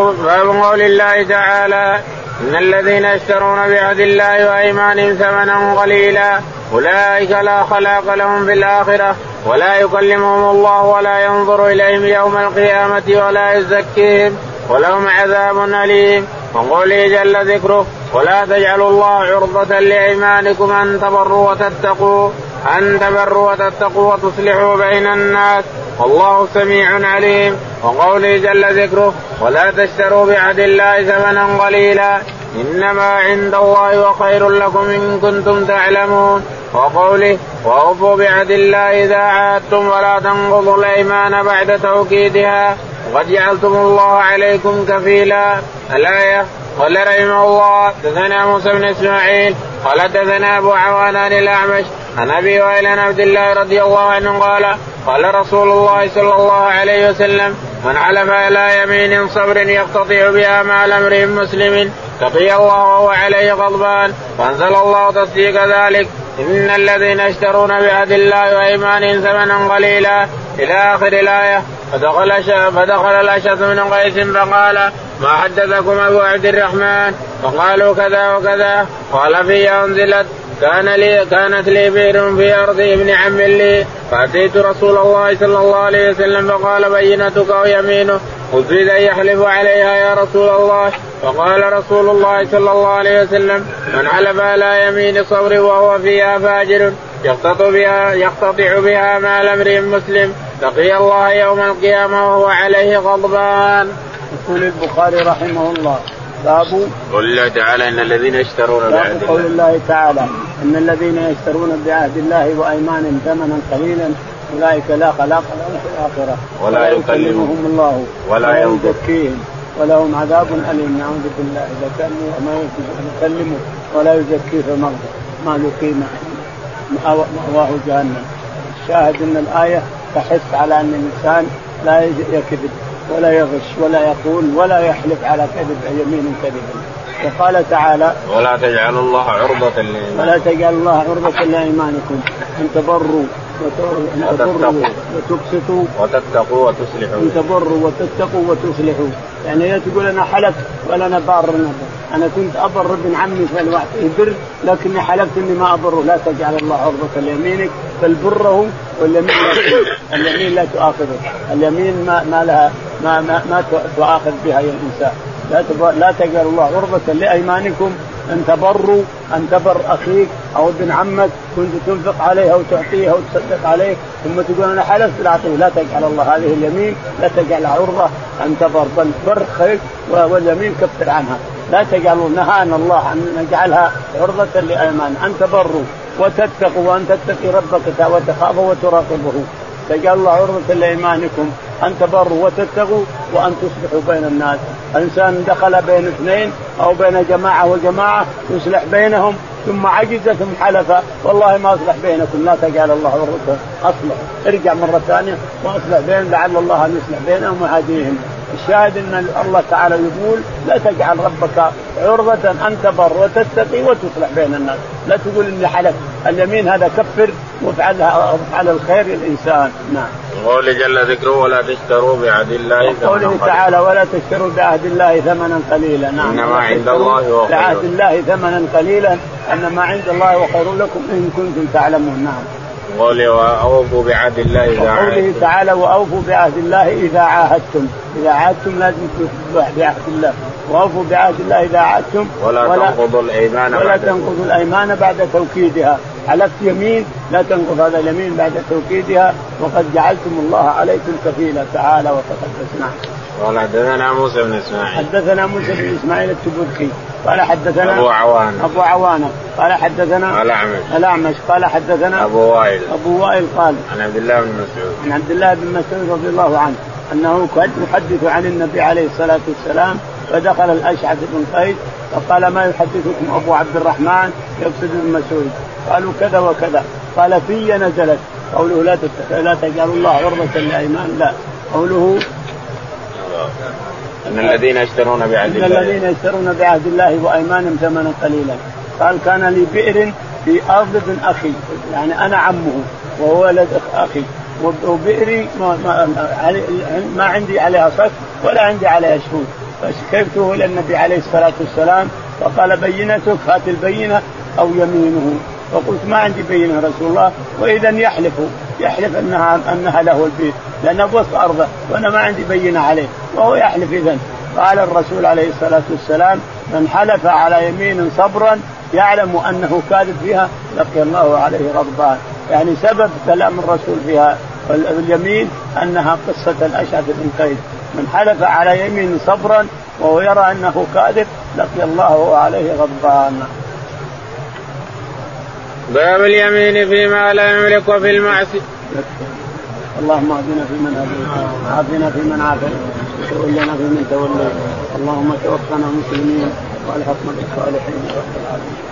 Speaker 1: قول الله تعالى إن الذين يشترون بعهد الله وأيمانهم ثمنا قليلا. أولئك لا خلاق لهم في الآخرة ولا يكلمهم الله ولا ينظر إليهم يوم القيامة ولا يزكيهم ولهم عذاب أليم. وقوله جل ذكره ولا تجعلوا الله عرضة لأيمانكم أن تبروا وتتقوا أن تبروا وتتقوا وتصلحوا بين الناس. والله سميع عليم. وقوله جل ذكره ولا تشتروا بعهد الله ثمنا قليلا. إنما عند الله وخير لكم إن كنتم تعلمون. وقوله وأوفوا بعهد الله إذا عاهدتم ولا تنقضوا الأيمان بعد توكيدها. وقد جعلتم الله عليكم كفيلا. الآية قال رحمه الله دثنا موسى بن إسماعيل قال دثنا أبو عوان عن الأعمش عن أبي وائل عبد الله رضي الله عنه قال قال رسول الله صلى الله عليه وسلم من حلف على يمين صبر يقتطع بها مال امرئ مسلم تقي الله وهو عليه غضبان. فأنزل الله تصديق ذلك. إن الذين يشترون بعهد الله وإيمانهم ثمنا قليلا. إلى آخر الآية. فدخل فدخل الاشعث بن قيس فقال ما حدثكم أبو عبد الرحمن؟ فقالوا كذا وكذا. قال في أنزلت كان لي كانت لي بئر في أرض ابن عم لي. فأتيت رسول الله صلى الله عليه وسلم فقال بينتك أو يمينه قلت اذا يحلف عليها يا رسول الله. فقال رسول الله صلى الله عليه وسلم من حلف على يمين صبر وهو فيها فاجر. يقتطع بها يقتطع بها مال امرئ مسلم. لقي الله يوم القيامة وهو عليه غضبان.
Speaker 2: يقول البخاري رحمه الله. باب
Speaker 1: قول الله تعالى إن الذين يشترون بعهد
Speaker 2: قول الله تعالى. إن الذين يشترون بعهد الله وأيمانهم ثمنا قليلا أولئك لا خلاق لهم في الآخرة.
Speaker 1: ولا يكلمهم
Speaker 2: الله
Speaker 1: ولا
Speaker 2: يزكيهم. ولهم عذاب أليم. نعوذ بالله. إذا كانوا ما يكلموا ولا يزكيه فمغفر ما له قيمه مأواه جهنم. الشاهد إن الآية تحث على أن الإنسان لا يكذب ولا يغش ولا يقول ولا يحلف على كذب يمين كذبا وقال تعالى
Speaker 1: ولا تجعل الله عرضة لإيمانكم.
Speaker 2: ولا تجعل الله عرضة لإيمانكم. أن تبروا وتتقوا. وتقسطوا
Speaker 1: وتتقوا وتصلحوا
Speaker 2: أن تبروا وتتقوا وتصلحوا يعني هي تقول أنا حلفت ولا أنا بار أنا كنت أبر ابن عمي فالواحد بر لكني حلفت إني ما أبره. لا تجعل الله عرضة ليمينك. بل بره واليمين لا اليمين لا تؤاخذه اليمين ما ما لها ما ما, ما تؤاخذ بها يا الإنسان. لا لا تجعل الله عرضة لأيمانكم. أن تبروا أن تبر أخيك أو ابن عمك كنت تنفق عليه أو تعطيه أو تصدق عليه ثم تقول أنا حلفت لا أعطيه. لا تجعل الله هذه اليمين لا تجعل عرضة. أن تبر بل بر خيك واليمين كفر عنها. لا تجعلوا نهانا الله أن نجعلها عرضة لأيمان. أن تبروا وتتقوا وأن تتقي ربك وتخافوا وتراقبه. تجعل الله عرضة لإيمانكم. أن تبروا وتتقوا وأن تصلحوا بين الناس. إنسان دخل بين اثنين أو بين جماعة وجماعة يصلح بينهم ثم عجز ثم حلف. والله ما أصلح بينكم لا تجعل الله عرضة أصلح. ارجع مرة ثانية وأصلح بين لعل الله أن يصلح بينهم ويهديهم. الشاهد إن الله تعالى يقول لا تجعل ربك عرضة أن تبر وتتقي وتصلح بين الناس، لا تقول إني حلف، اليمين هذا كفر وافعلها افعل الخير للإنسان، نعم.
Speaker 1: قوله جل ذكره ولا تشتروا بعهد الله
Speaker 2: ثمنا قوله تعالى ولا تشتروا بعهد الله ثمنا قليلا، نعم.
Speaker 1: إنما عند الله هو
Speaker 2: بعهد الله ثمنا قليلا ان ما عند الله هو خير لكم إن كنتم تعلمون، نعم.
Speaker 1: قوله وأوفوا بعهد الله إذا
Speaker 2: عاهدتم. قوله تعالى وأوفوا بعهد الله إذا عاهدتم. إذا عاهدتم لازم بعهد الله. وأوفوا بعهد الله إذا عاهدتم.
Speaker 1: ولا, ولا تنقضوا الأيمان
Speaker 2: ولا تنقضوا الأيمان بعد توكيدها. حلفت يمين لا تنقض هذا اليمين بعد توكيدها. وقد جعلتم الله عليكم كفيلا. تعالى وتقدس. نعم.
Speaker 1: قال حدثنا موسى بن إسماعيل.
Speaker 2: حدثنا موسى بن إسماعيل التبوكي قال حدثنا
Speaker 1: أبو عوانة.
Speaker 2: أبو عوانة قال حدثنا
Speaker 1: الأعمش.
Speaker 2: الأعمش قال حدثنا
Speaker 1: أبو وائل.
Speaker 2: أبو وائل قال
Speaker 1: عن عبد الله بن مسعود.
Speaker 2: عن عبد الله بن مسعود رضي الله عنه أنه كان يحدث عن النبي عليه الصلاة والسلام فدخل الأشعث بن قيس فقال ما يحدثكم أبو عبد الرحمن؟ يقصد ابن مسعود. قالوا كذا وكذا. قال في نزلت. قوله لا لا تجعلوا الله عرضة لأيمان. لا. قوله
Speaker 1: أن الذين يشترون بعهد
Speaker 2: الله. الذين يشترون بعهد الله وأيمانهم ثمنا قليلا. قال كان لي بئر في أرض ابن أخي. يعني أنا عمه وهو ولد أخي. وبئري ما, ما, ما عندي عليها صك ولا عندي عليها شهود. فشكيته إلى النبي عليه الصلاة والسلام فقال بينتك هات البينة أو يمينه. فقلت ما عندي بينة رسول الله وإذا يحلف. يحلف انها أنها له البيت لأنه وسط ارضه وأنا ما عندي بينة عليه وهو يحلف اذا قال الرسول عليه الصلاة والسلام من حلف على يمين صبرا يعلم أنه كاذب فيها لقي الله عليه غضبان. يعني سبب كلام الرسول فيها اليمين أنها قصة الأشعث بن قيس. من حلف على يمين صبرا وهو يرى أنه كاذب لقي الله عليه غضبان.
Speaker 1: باب اليمين فيما لا يملك وفي المعصية.
Speaker 2: اللهم اهدنا فيمن هديت وعافنا فيمن عافيت وتولنا فيمن توليت. اللهم توفنا مسلمين وألحقنا بالصالحين رب العالمين.